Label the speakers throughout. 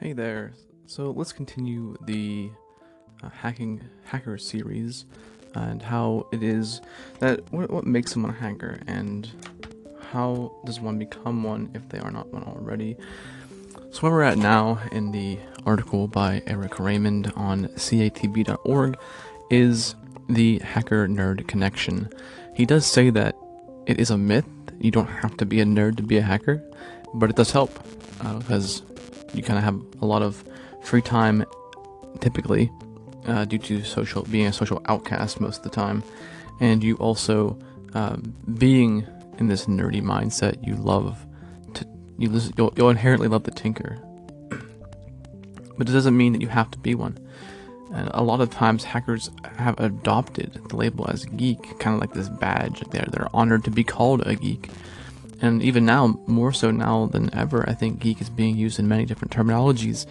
Speaker 1: Hey there. So let's continue the uh, hacking hacker series and how it is that what, what makes someone a hacker and how does one become one if they are not one already. So where we're at now in the article by Eric Raymond on catb.org is the hacker nerd connection. He does say that it is a myth. You don't have to be a nerd to be a hacker, but it does help because uh, you kind of have a lot of free time, typically, uh, due to social being a social outcast most of the time, and you also uh, being in this nerdy mindset. You love to you listen, you'll, you'll inherently love the tinker, but it doesn't mean that you have to be one. And a lot of times, hackers have adopted the label as geek, kind of like this badge. They're they're honored to be called a geek and even now, more so now than ever, I think geek is being used in many different terminologies.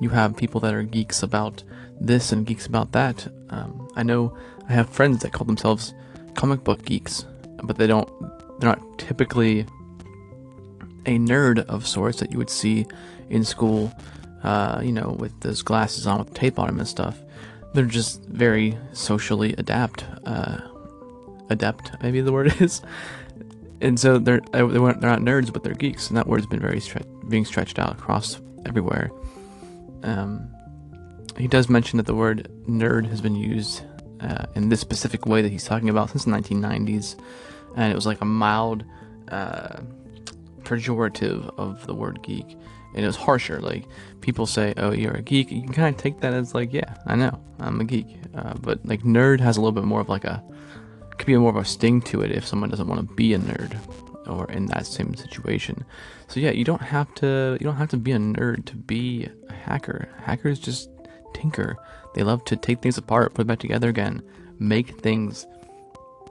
Speaker 1: You have people that are geeks about this and geeks about that. Um, I know I have friends that call themselves comic book geeks, but they don't. They're not typically a nerd of sorts that you would see in school. Uh, you know, with those glasses on with tape on them and stuff. They're just very socially adapt. Uh, adept, maybe the word is and so they're they weren't, they're not nerds, but they're geeks, and that word's been very stre- being stretched out across everywhere. Um, he does mention that the word nerd has been used uh, in this specific way that he's talking about since the 1990s, and it was like a mild uh, pejorative of the word geek, and it was harsher. Like people say, "Oh, you're a geek," you can kind of take that as like, "Yeah, I know, I'm a geek," uh, but like nerd has a little bit more of like a could be more of a sting to it if someone doesn't want to be a nerd or in that same situation. So yeah, you don't have to you don't have to be a nerd to be a hacker. Hackers just tinker. They love to take things apart, put it back together again, make things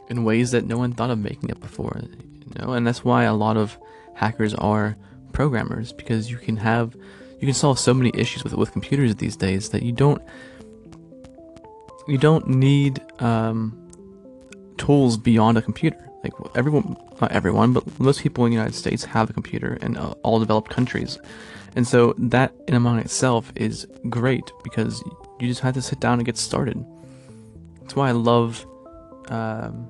Speaker 1: in ways that no one thought of making it before. You know, and that's why a lot of hackers are programmers because you can have you can solve so many issues with with computers these days that you don't you don't need um, tools beyond a computer. Like everyone, not everyone, but most people in the United States have a computer in uh, all developed countries. And so that in and of itself is great because you just have to sit down and get started. That's why I love, um,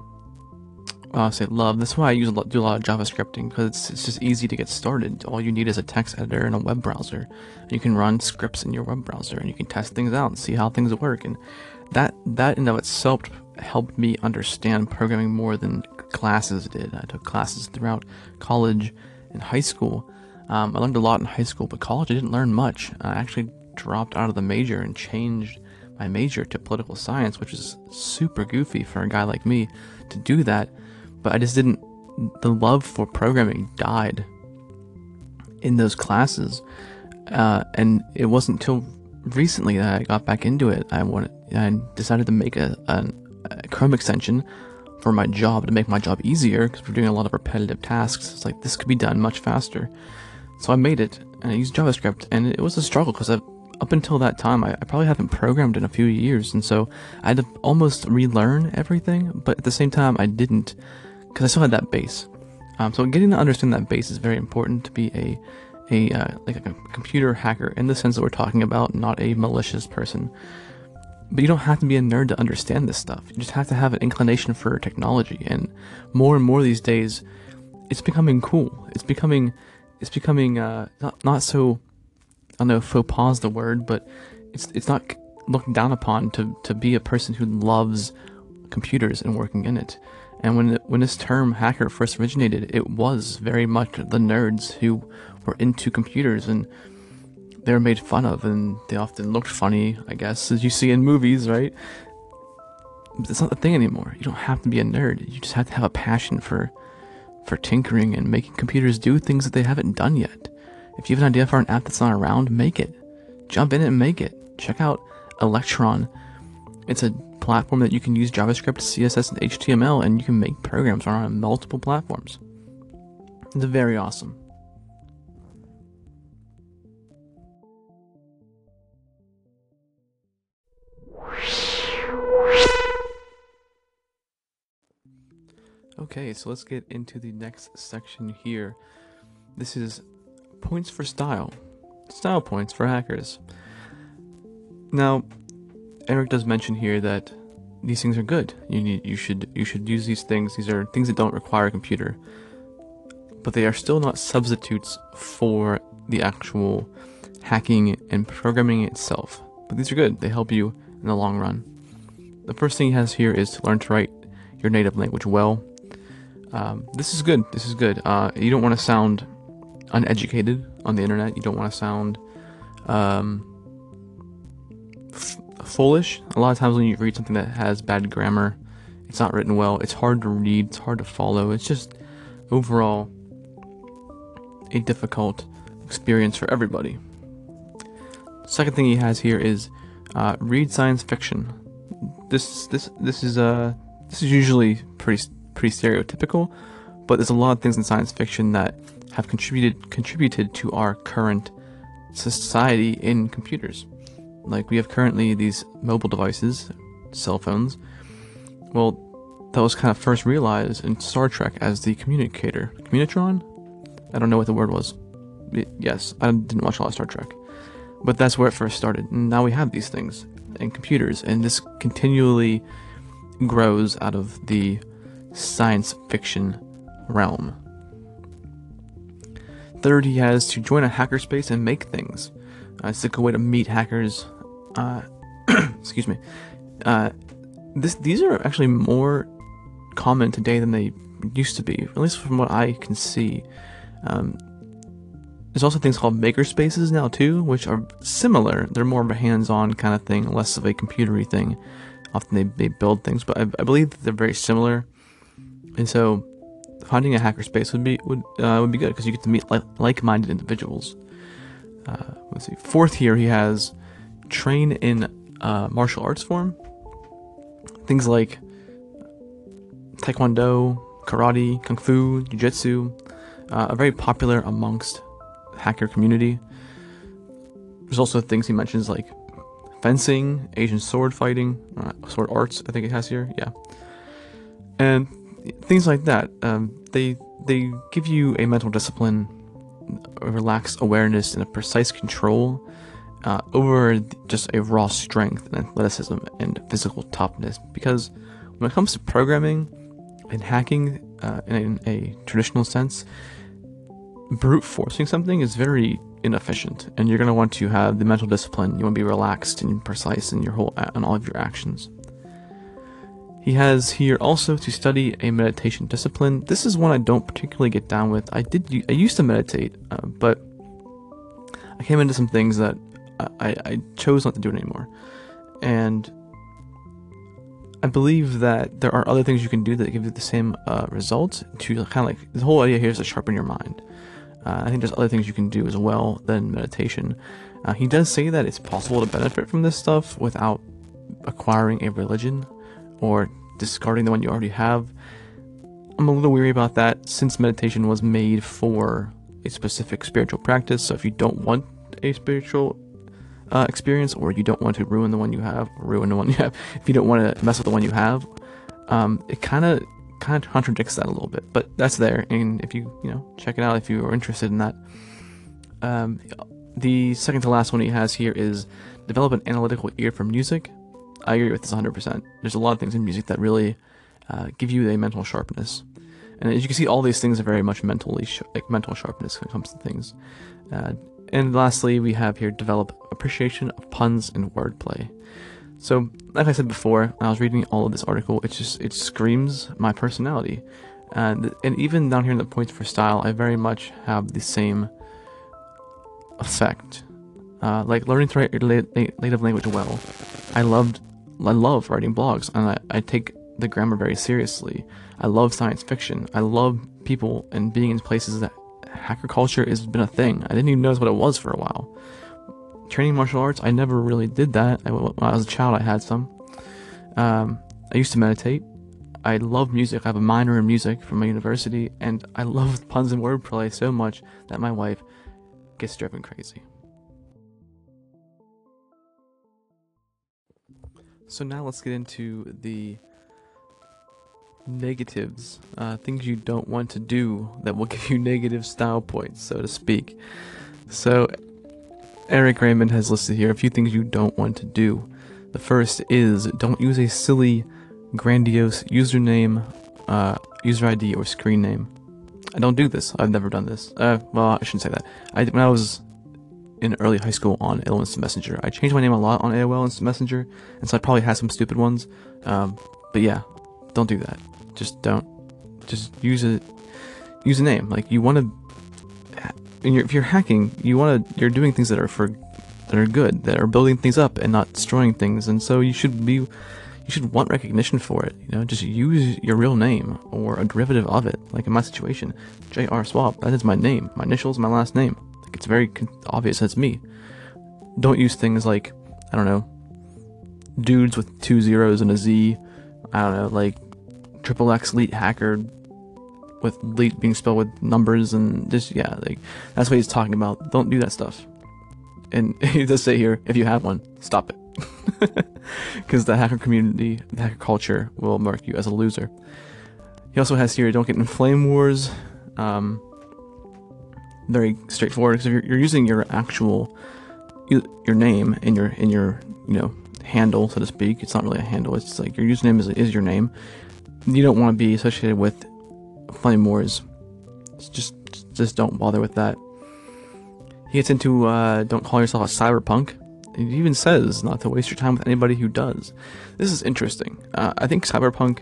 Speaker 1: well, I'll say love. That's why I use a lot, do a lot of JavaScripting because it's, it's just easy to get started. All you need is a text editor and a web browser. You can run scripts in your web browser and you can test things out and see how things work. And that that in of itself helped me understand programming more than classes did. I took classes throughout college and high school. Um, I learned a lot in high school, but college I didn't learn much. I actually dropped out of the major and changed my major to political science, which is super goofy for a guy like me to do that. But I just didn't. The love for programming died in those classes, uh, and it wasn't until recently that I got back into it. I wanted, I decided to make a, a a Chrome extension for my job to make my job easier because we're doing a lot of repetitive tasks. It's like this could be done much faster. So I made it and I used JavaScript, and it was a struggle because up until that time, I, I, probably haven't programmed in a few years, and so I had to almost relearn everything. But at the same time, I didn't because I still had that base. Um, so getting to understand that base is very important to be a a uh, like a computer hacker in the sense that we're talking about, not a malicious person. But you don't have to be a nerd to understand this stuff. You just have to have an inclination for technology. And more and more these days, it's becoming cool. It's becoming, it's becoming uh, not not so. I don't know, faux pas the word, but it's it's not looked down upon to to be a person who loves computers and working in it. And when when this term hacker first originated, it was very much the nerds who were into computers and they were made fun of and they often looked funny, I guess, as you see in movies, right? But it's not the thing anymore. You don't have to be a nerd. You just have to have a passion for for tinkering and making computers do things that they haven't done yet. If you have an idea for an app that's not around, make it. Jump in and make it. Check out Electron. It's a platform that you can use JavaScript, CSS, and HTML, and you can make programs on multiple platforms. It's very awesome. Okay, so let's get into the next section here. This is points for style. style points for hackers. Now, Eric does mention here that these things are good. You need, you should you should use these things. These are things that don't require a computer, but they are still not substitutes for the actual hacking and programming itself. But these are good. They help you in the long run. The first thing he has here is to learn to write your native language well. Um, this is good. This is good. Uh, you don't want to sound uneducated on the internet. You don't want to sound um, f- foolish. A lot of times when you read something that has bad grammar, it's not written well. It's hard to read. It's hard to follow. It's just overall a difficult experience for everybody. Second thing he has here is uh, read science fiction. This this this is uh this is usually pretty pretty stereotypical, but there's a lot of things in science fiction that have contributed contributed to our current society in computers. Like we have currently these mobile devices, cell phones. Well, that was kind of first realized in Star Trek as the communicator. Communitron? I don't know what the word was. It, yes, I didn't watch a lot of Star Trek. But that's where it first started. And now we have these things and computers, and this continually grows out of the science fiction realm. Third, he has to join a hackerspace and make things. Uh, it's a good way to meet hackers. Uh, excuse me. Uh, this these are actually more common today than they used to be, at least from what I can see. Um, there's also things called makerspaces now too, which are similar. They're more of a hands-on kind of thing, less of a computery thing. Often they, they build things, but I, I believe they're very similar. And so, finding a hackerspace would be would uh, would be good because you get to meet like-minded individuals. Uh, let's see. Fourth here, he has train in uh, martial arts form. Things like taekwondo, karate, kung fu, jiu-jitsu, uh, are very popular amongst hacker community. There's also things he mentions like fencing, Asian sword fighting, uh, sword arts. I think it has here, yeah, and things like that. Um, they they give you a mental discipline, a relaxed awareness, and a precise control uh, over just a raw strength and athleticism and physical toughness. Because when it comes to programming and hacking uh, in a traditional sense, brute forcing something is very inefficient, and you're going to want to have the mental discipline. You want to be relaxed and precise in your whole in all of your actions. He has here also to study a meditation discipline. This is one I don't particularly get down with. I did I used to meditate, uh, but I came into some things that I, I chose not to do it anymore, and I believe that there are other things you can do that give you the same uh, result. To kind of like the whole idea here is to sharpen your mind. Uh, I think there's other things you can do as well than meditation. Uh, he does say that it's possible to benefit from this stuff without acquiring a religion or discarding the one you already have. I'm a little weary about that since meditation was made for a specific spiritual practice. So if you don't want a spiritual uh, experience or you don't want to ruin the one you have, ruin the one you have, if you don't want to mess with the one you have, um, it kind of kind of contradicts that a little bit, but that's there. And if you you know check it out if you are interested in that. Um, the second to last one he has here is develop an analytical ear for music. I agree with this 100%. There's a lot of things in music that really uh, give you a mental sharpness, and as you can see, all these things are very much mentally sh- like mental sharpness when it comes to things. Uh, and lastly, we have here develop appreciation of puns and wordplay. So, like I said before, I was reading all of this article. It just it screams my personality, and and even down here in the points for style, I very much have the same effect. Uh, like learning to write native language well. I loved, I love writing blogs, and I, I take the grammar very seriously. I love science fiction. I love people and being in places that hacker culture has been a thing. I didn't even notice what it was for a while training martial arts, I never really did that. I, when I was a child, I had some. Um, I used to meditate. I love music. I have a minor in music from my university, and I love puns and wordplay so much that my wife gets driven crazy. So now let's get into the negatives, uh, things you don't want to do that will give you negative style points, so to speak. So Eric Raymond has listed here a few things you don't want to do. The first is don't use a silly, grandiose username, uh, user ID, or screen name. I don't do this. I've never done this. Uh, well, I shouldn't say that. I, when I was in early high school on AOL Instant Messenger, I changed my name a lot on AOL Instant Messenger, and so I probably had some stupid ones. Um, but yeah, don't do that. Just don't. Just use a use a name. Like you want to. If you're hacking, you want to. You're doing things that are for that are good, that are building things up and not destroying things, and so you should be. You should want recognition for it. You know, just use your real name or a derivative of it. Like in my situation, J.R. Swab. That is my name. My initials, my last name. It's very obvious that's me. Don't use things like I don't know, dudes with two zeros and a Z. I don't know, like triple X elite hacker with elite being spelled with numbers and just yeah, like that's what he's talking about. Don't do that stuff. And he does say here, if you have one, stop it, because the hacker community, the hacker culture will mark you as a loser. He also has here, don't get in flame wars. Um, very straightforward because if you're, you're using your actual your name in your in your you know handle so to speak it's not really a handle it's like your username is, is your name you don't want to be associated with flame wars just just don't bother with that. He gets into uh, don't call yourself a cyberpunk. It even says not to waste your time with anybody who does. This is interesting. Uh, i think cyberpunk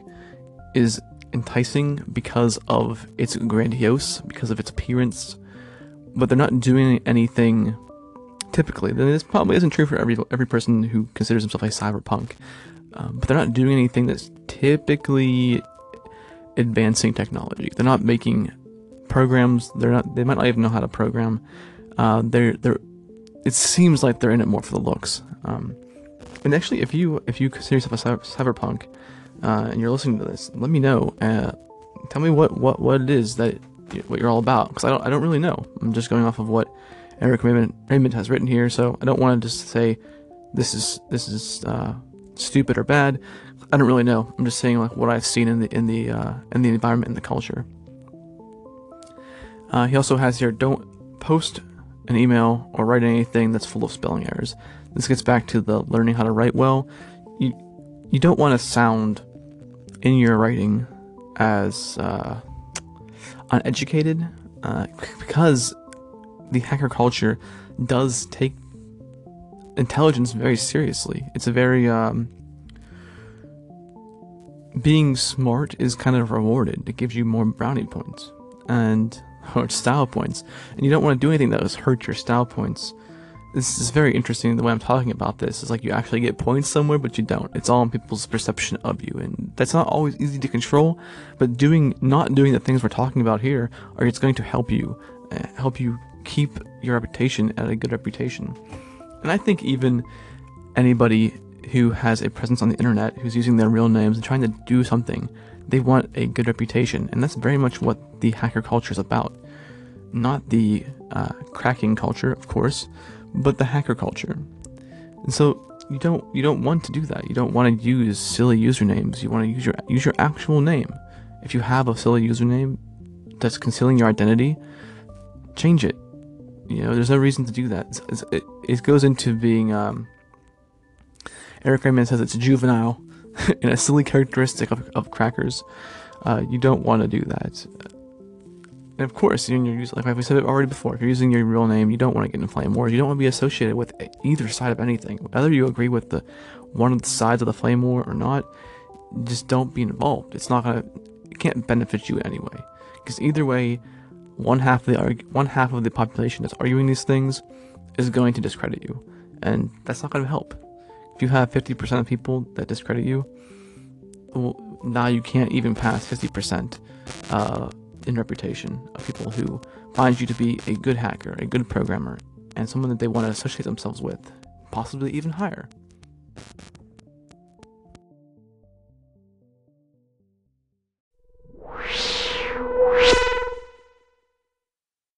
Speaker 1: is enticing because of its grandiose because of its appearance but they're not doing anything typically. This probably isn't true for every every person who considers himself a cyberpunk, um, but they're not doing anything that's typically advancing technology. They're not making programs. They're not. They might not even know how to program. Uh, they're they're. It seems like they're in it more for the looks. Um, and actually, if you if you consider yourself a cyber, cyberpunk uh, and you're listening to this, let me know. Uh, tell me what, what, what it is that what you're all about because I don't I don't really know. I'm just going off of what Eric Raymond, Raymond has written here, so I don't want to just say this is this is uh, stupid or bad. I don't really know. I'm just saying like what I've seen in the in the uh, in the environment and the culture. Uh, he also has here don't post an email or write anything that's full of spelling errors. This gets back to the learning how to write well. You you don't want to sound in your writing as uh, uneducated uh, because the hacker culture does take intelligence very seriously. It's a very um, being smart is kind of rewarded. It gives you more brownie points and or style points, and you don't want to do anything that would hurt your style points this is very interesting the way I'm talking about this. It's like you actually get points somewhere, but you don't. It's all in people's perception of you, and that's not always easy to control. But doing, not doing the things we're talking about here, are it's going to help you, uh, help you keep your reputation at a good reputation. And I think even anybody who has a presence on the internet, who's using their real names and trying to do something, they want a good reputation, and that's very much what the hacker culture is about. Not the uh, cracking culture, of course but the hacker culture. And so you don't you don't want to do that. You don't want to use silly usernames. You want to use your use your actual name. If you have a silly username that's concealing your identity, change it. You know, there's no reason to do that. It's, it, it goes into being. Um, Eric Raymond says it's juvenile and a silly characteristic of, of crackers. Uh, you don't want to do that. And of course, you're using, like we said it already before, if you're using your real name, you don't want to get in flame wars. You don't want to be associated with either side of anything. Whether you agree with the one of the sides of the flame war or not, just don't be involved. It's not gonna, it can't benefit you anyway. Because either way, one half of the one half of the population that's arguing these things is going to discredit you, and that's not going to help. If you have 50% of people that discredit you, well, now you can't even pass 50%. Uh, in reputation of people who find you to be a good hacker, a good programmer, and someone that they want to associate themselves with, possibly even hire.